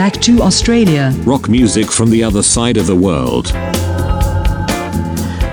back to Australia. Rock music from the other side of the world.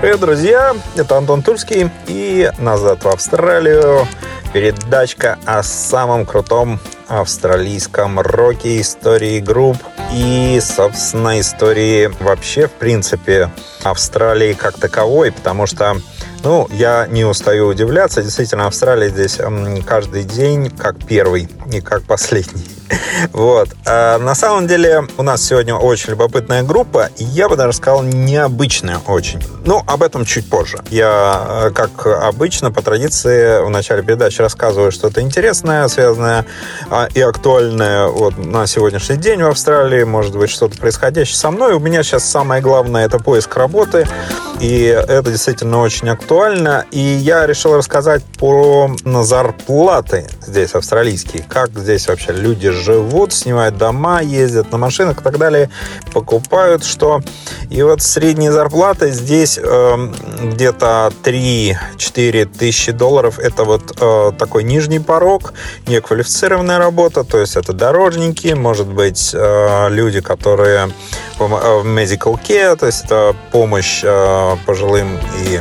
Привет, друзья! Это Антон Тульский и «Назад в Австралию» передачка о самом крутом австралийском роке, истории групп и, собственно, истории вообще, в принципе, Австралии как таковой, потому что ну, я не устаю удивляться. Действительно, Австралия здесь каждый день как первый и как последний. Вот. А на самом деле у нас сегодня очень любопытная группа, и я бы даже сказал, необычная очень. Ну, об этом чуть позже. Я, э, как обычно, по традиции, в начале передачи рассказываю что-то интересное, связанное а, и актуальное вот на сегодняшний день в Австралии, может быть, что-то происходящее со мной. У меня сейчас самое главное — это поиск работы, и это действительно очень актуально. И я решил рассказать про зарплаты здесь австралийские, как здесь вообще люди живут, снимают дома, ездят на машинах и так далее, покупают что. И вот средняя зарплата здесь э, где-то 3-4 тысячи долларов. Это вот э, такой нижний порог, неквалифицированная работа, то есть это дорожники, может быть, э, люди, которые medical care, то есть это помощь э, пожилым и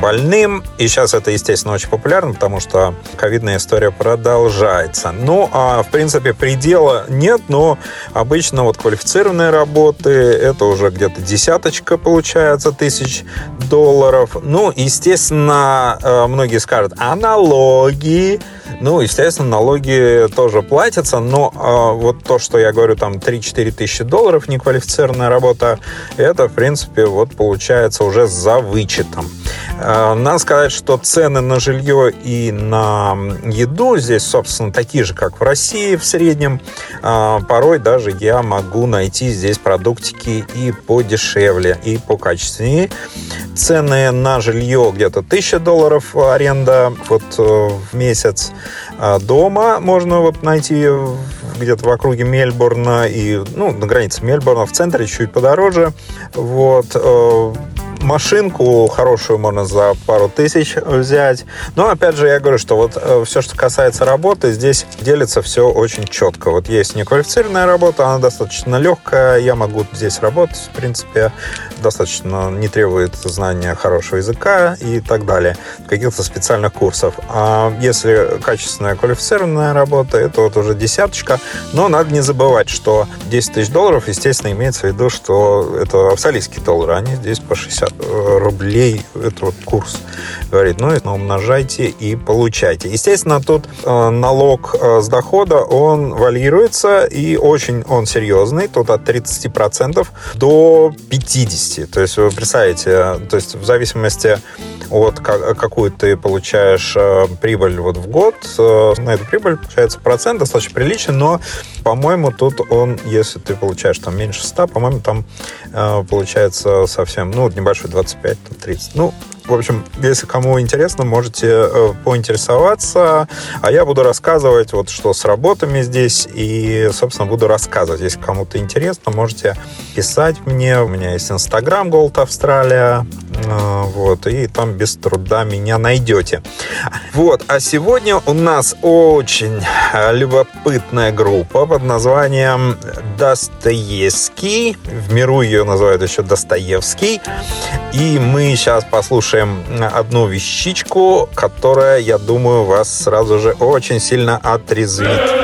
больным. И сейчас это, естественно, очень популярно, потому что ковидная история продолжается. Ну, а в принципе предела нет, но обычно вот квалифицированные работы, это уже где-то десяточка получается тысяч долларов. Ну, естественно, э, многие скажут, а налоги? Ну, естественно, налоги тоже платятся, но э, вот то, что я говорю, там 3-4 тысячи долларов неквалифицированная работа, это, в принципе, вот получается уже за вычетом. Э, надо сказать, что цены на жилье и на еду здесь, собственно, такие же, как в России в среднем. Э, порой даже я могу найти здесь продуктики и подешевле, и покачественнее. Цены на жилье где-то 1000 долларов аренда вот э, в месяц. Дома можно вот найти где-то в округе Мельбурна и ну, на границе Мельбурна, в центре чуть подороже. Вот машинку хорошую можно за пару тысяч взять. Но, опять же, я говорю, что вот э, все, что касается работы, здесь делится все очень четко. Вот есть неквалифицированная работа, она достаточно легкая, я могу здесь работать, в принципе, достаточно не требует знания хорошего языка и так далее, каких-то специальных курсов. А если качественная квалифицированная работа, это вот уже десяточка, но надо не забывать, что 10 тысяч долларов, естественно, имеется в виду, что это австралийские доллары, они здесь по 60 Э, рублей это вот курс говорит, ну, умножайте и получайте. Естественно, тут э, налог э, с дохода, он варьируется и очень он серьезный, тут от 30% до 50%. То есть вы представляете, то есть в зависимости от какую ты получаешь прибыль вот в год, на эту прибыль получается процент достаточно приличный, но, по-моему, тут он, если ты получаешь там меньше 100, по-моему, там получается совсем, ну, небольшой больше 25-30. Ну, в общем, если кому интересно, можете э, поинтересоваться. А я буду рассказывать, вот что с работами здесь. И, собственно, буду рассказывать. Если кому-то интересно, можете писать мне. У меня есть Инстаграм Gold Австралия. Э, вот, и там без труда меня найдете. Вот, а сегодня у нас очень любопытная группа под названием Достоевский. В миру ее называют еще Достоевский. И мы сейчас послушаем одну вещичку, которая, я думаю, вас сразу же очень сильно отрезвит.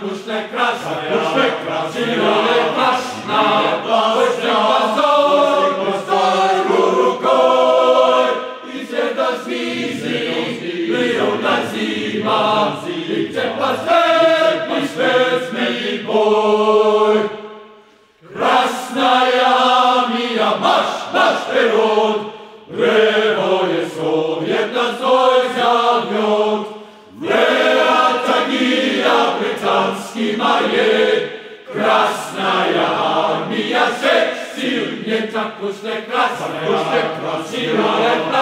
Krishna Krishna Krishna Krishna Krishna Krishna Pastor Pastor Guru Koi Idzie do zmizy Myją na zima Idzie paser Poświecny boj Krasna Jamia Masz, masz, heroj Kushne krasne, kushne krasne,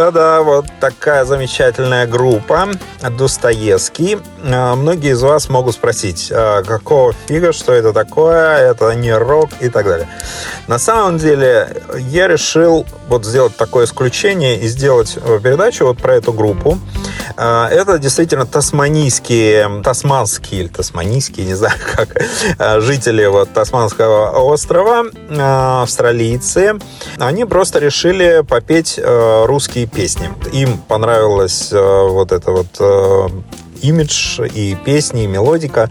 Да-да, вот такая замечательная группа Достоевский. А, многие из вас могут спросить, а какого фига, что это такое, это не рок и так далее. На самом деле я решил вот сделать такое исключение и сделать э, передачу вот про эту группу. А, это действительно тасманийские, тасманские или тасманийские, не знаю как, а, жители вот Тасманского острова, а, австралийцы. Они просто решили попеть русские песни. Им понравилось вот это вот имидж и песни, и мелодика.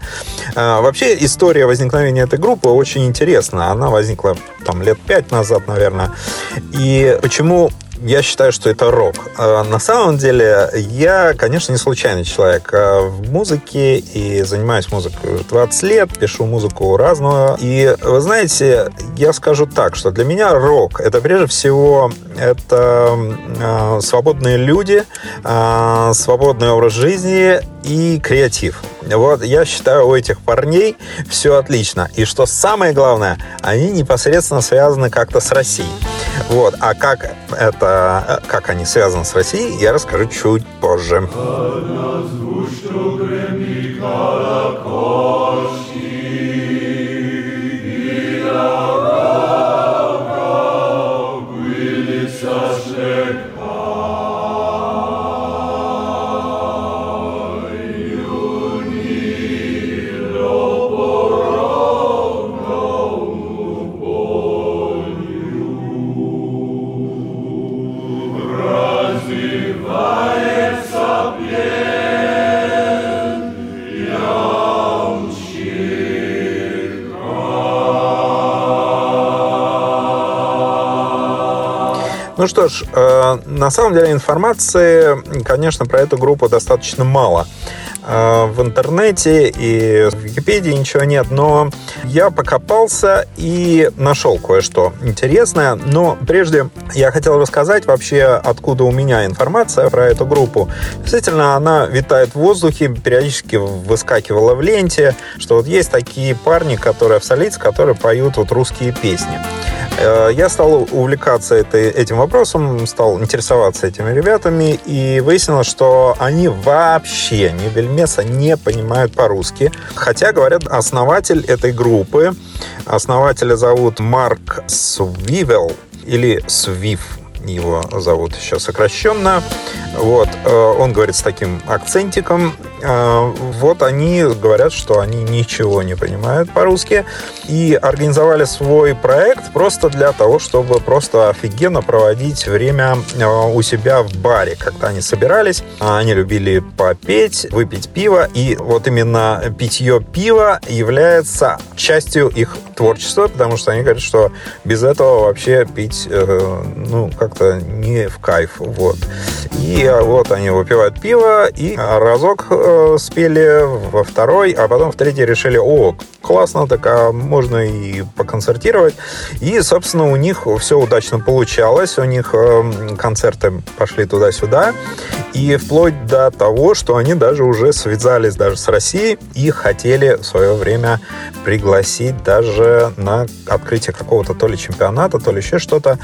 Вообще история возникновения этой группы очень интересна. Она возникла там лет пять назад, наверное. И почему я считаю, что это рок. А на самом деле, я, конечно, не случайный человек а в музыке и занимаюсь музыкой уже 20 лет, пишу музыку разную. И вы знаете, я скажу так, что для меня рок это прежде всего это э, свободные люди, свободный образ жизни и креатив. Вот я считаю, у этих парней все отлично. И что самое главное, они непосредственно связаны как-то с Россией. Вот. А как это, как они связаны с Россией, я расскажу чуть позже. Ну что ж, э, на самом деле информации, конечно, про эту группу достаточно мало. Э, в интернете и в Википедии ничего нет, но я покопался и нашел кое-что интересное. Но прежде я хотел рассказать вообще, откуда у меня информация про эту группу. Действительно, она витает в воздухе, периодически выскакивала в ленте, что вот есть такие парни, которые в столице, которые поют вот русские песни. Э, я стал увлекаться этой, этим вопросом, стал интересоваться этими ребятами, и выяснилось, что они вообще ни бельмеса не понимают по-русски. Хотя, говорят, основатель этой группы, основателя зовут Марк Свивел, или Свив, его зовут сейчас сокращенно. Вот, э, он говорит с таким акцентиком. Э, вот они говорят, что они ничего не понимают по-русски и организовали свой проект просто для того, чтобы просто офигенно проводить время э, у себя в баре. Когда они собирались, они любили попеть, выпить пиво, и вот именно питье пива является частью их творчества, потому что они говорят, что без этого вообще пить, ну, как-то не в кайф, вот. И вот они выпивают пиво, и разок э, спели, во второй, а потом в третий решили, о, классно, так а можно и поконцертировать. И, собственно, у них все удачно получалось, у них э, концерты пошли туда-сюда, и вплоть до того, что они даже уже связались даже с Россией и хотели в свое время пригласить даже на открытие какого-то то ли чемпионата, то ли еще что-то.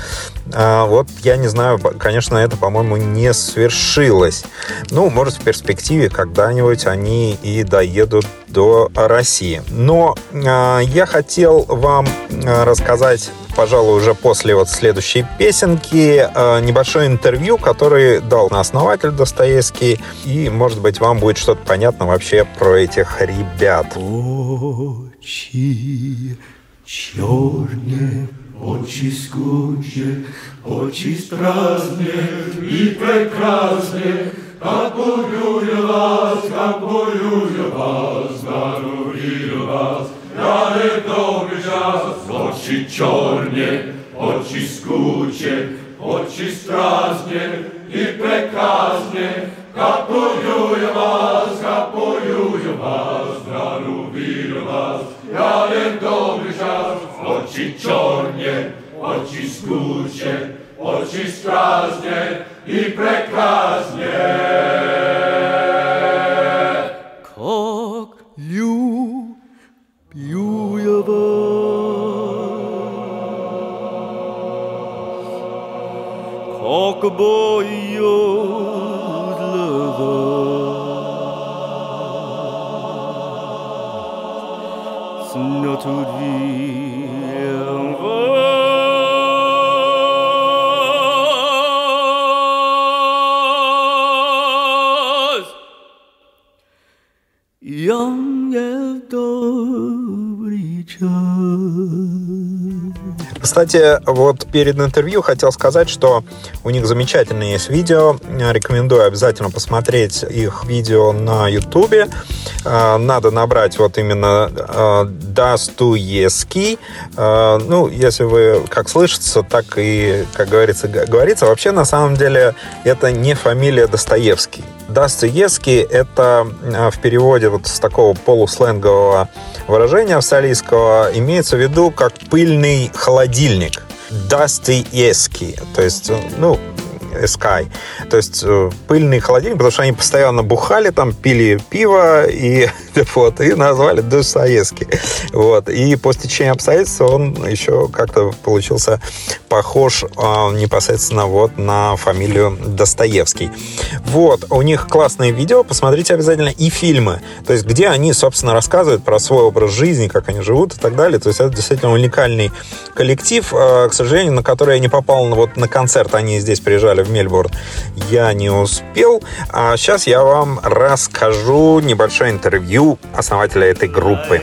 А, вот я не знаю, конечно, это, по-моему, не свершилось. Ну, может, в перспективе когда-нибудь они и доедут до России. Но э, я хотел вам рассказать пожалуй, уже после вот следующей песенки э, небольшое интервью, который дал основатель Достоевский, и, может быть, вам будет что-то понятно вообще про этих ребят. Очи черные, очи скучные, очи страстные и прекрасные, как полюбил вас, как полюбил вас, не добрый час, очи черные, вас, как боюсь для вас, Кстати, вот перед интервью хотел сказать, что у них замечательное есть видео. Рекомендую обязательно посмотреть их видео на Ютубе. Э, Надо набрать вот именно э, Достоевский. Э, Ну, если вы как слышится, так и, как говорится, говорится. Вообще, на самом деле, это не фамилия Достоевский. Достоевский — это э, в переводе вот с такого полусленгового выражения австралийского имеется в виду как пыльный холодильник. Достоевский. То есть, ну, Sky. То есть э, пыльный холодильник, потому что они постоянно бухали, там пили пиво и вот, и назвали Достоевский. Вот. И по стечению обстоятельств он еще как-то получился похож а, непосредственно вот на фамилию Достоевский. Вот. У них классные видео, посмотрите обязательно, и фильмы. То есть где они, собственно, рассказывают про свой образ жизни, как они живут и так далее. То есть это действительно уникальный коллектив, а, к сожалению, на который я не попал вот на концерт. Они здесь приезжали в Мельбурн. Я не успел. А сейчас я вам расскажу небольшое интервью основателя этой группы.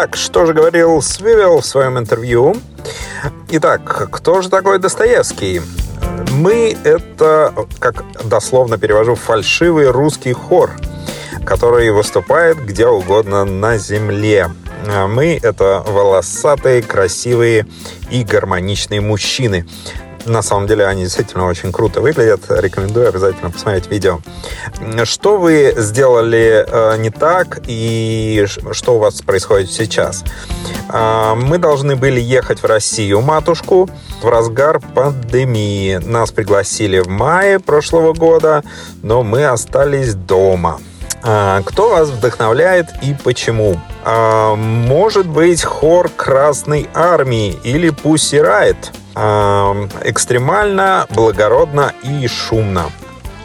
Итак, что же говорил Свивел в своем интервью? Итак, кто же такой Достоевский? Мы — это, как дословно перевожу, фальшивый русский хор, который выступает где угодно на земле. А Мы — это волосатые, красивые и гармоничные мужчины. На самом деле они действительно очень круто выглядят. Рекомендую обязательно посмотреть видео. Что вы сделали э, не так и что у вас происходит сейчас? А, Мы должны были ехать в Россию, матушку, в разгар пандемии. Нас пригласили в мае прошлого года, но мы остались дома. А, Кто вас вдохновляет и почему? А, Может быть, хор Красной Армии или Pussy Riot? А, Экстремально, благородно и шумно.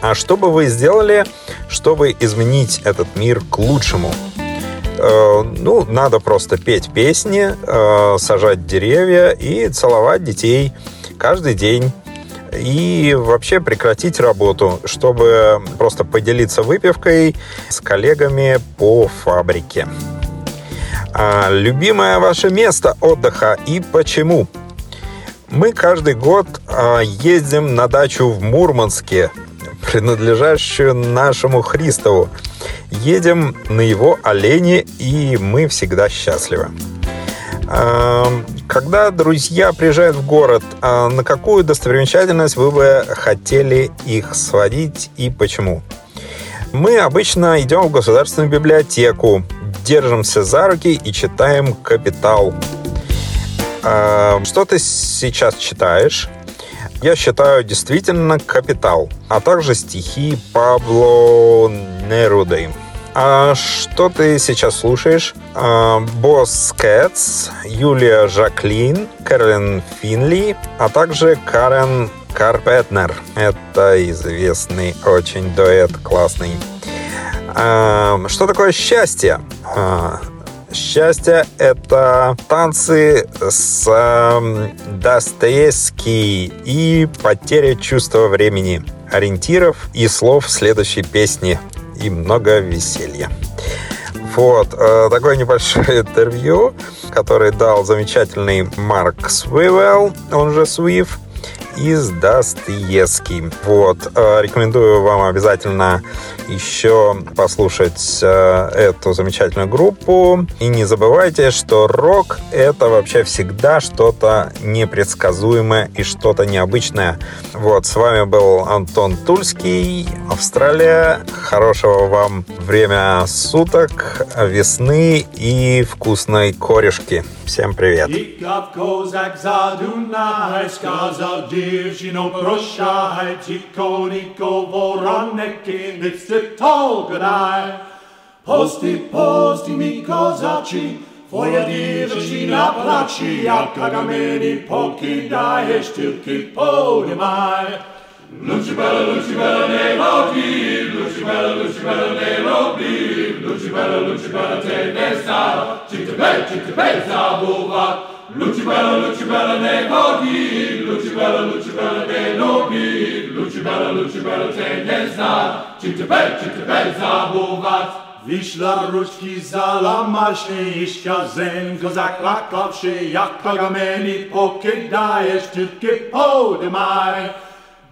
А что бы вы сделали, чтобы изменить этот мир к лучшему? Э, ну, надо просто петь песни, э, сажать деревья и целовать детей каждый день. И вообще прекратить работу, чтобы просто поделиться выпивкой с коллегами по фабрике. А, любимое ваше место отдыха и почему? Мы каждый год а, ездим на дачу в Мурманске, принадлежащую нашему Христову. Едем на его олене, и мы всегда счастливы. А, когда друзья приезжают в город, на какую достопримечательность вы бы хотели их сводить и почему? Мы обычно идем в государственную библиотеку, держимся за руки и читаем «Капитал». А, что ты сейчас читаешь? Я считаю действительно «Капитал», а также стихи Пабло Неруды. А что ты сейчас слушаешь? А, Босс Кэтс, Юлия Жаклин, Кэролин Финли, а также Карен Карпетнер. Это известный очень дуэт, классный. А, что такое счастье? А, счастье — это танцы с э, Достоевский и потеря чувства времени, ориентиров и слов следующей песни и много веселья. Вот, э, такое небольшое интервью, которое дал замечательный Марк Свивелл, он же Свив, из Достоевский. Вот, э, рекомендую вам обязательно еще послушать э, эту замечательную группу. И не забывайте, что рок — это вообще всегда что-то непредсказуемое и что-то необычное. Вот, с вами был Антон Тульский, Австралия. Хорошего вам время суток, весны и вкусной корешки. Всем привет! Virgino prošaj, tiko niko voraneki, nek se tol gdaj. Posti, posti mi kozači, tvoja divčina plači, a kada meni pokidaješ, tilki podimaj. Lucibella, Lucibella, ne lodi, Lucibella, Lucibella, ne lobli, Lucibella, Lucibella, te ne sa, čite be, čite be, zabuvat. Lucibella, Lucibella dei pochi, Lucibella, Lucibella dei nobili, Lucibella, Lucibella te nie zna, Cipcipe, cipcipe zabuwać. Wiśla ruczki zalama się i ściazenko zaklaklał się, jak kagamieni pokidajesz, tylko podymaj.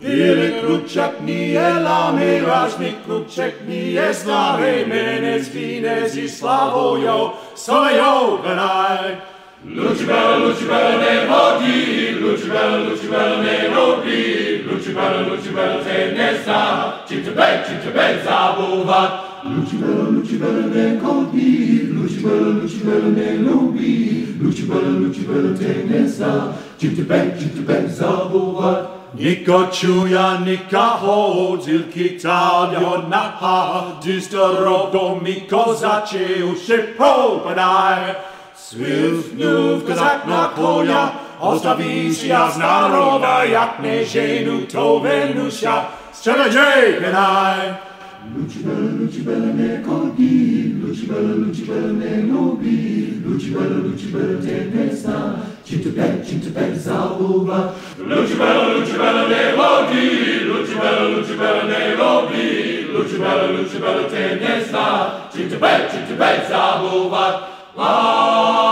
Bili kruczek nije lami, ražni kruček nije slavi, mene zvine zi slavojo, svojo venaj. Lucibella, Lucibella ne modi, Lucibella, Lucibella ne rodi, Lucibella, Lucibella te nessa, Cicciabe, Cicciabe zabuva. Lucibella, Lucibella ne colpi, Lucibella, Lucibella ne lubi, Lucibella, Lucibella te nessa, Cicciabe, Cicciabe zabuva. Nico ciuia, nica ho, zil chitadio naha, Distero domico zaceu, se propanai, Swiftnów kozak na konia, ostawisz z naroda, jak nie żenu to Wenusia. Strzelaj, penaj! Lucibel, Lucibel ne colpi, Lucibel, Lucibel ne lobi, Lucibel, Lucibel te pesa, Cintipel, Cintipel zaubra. Lucibel, Lucibel ne lobi, Lucibel, Lucibel ne lobi, Lucibel, Lucibel te nesta, Cintipel, Cintipel zaubra. Long.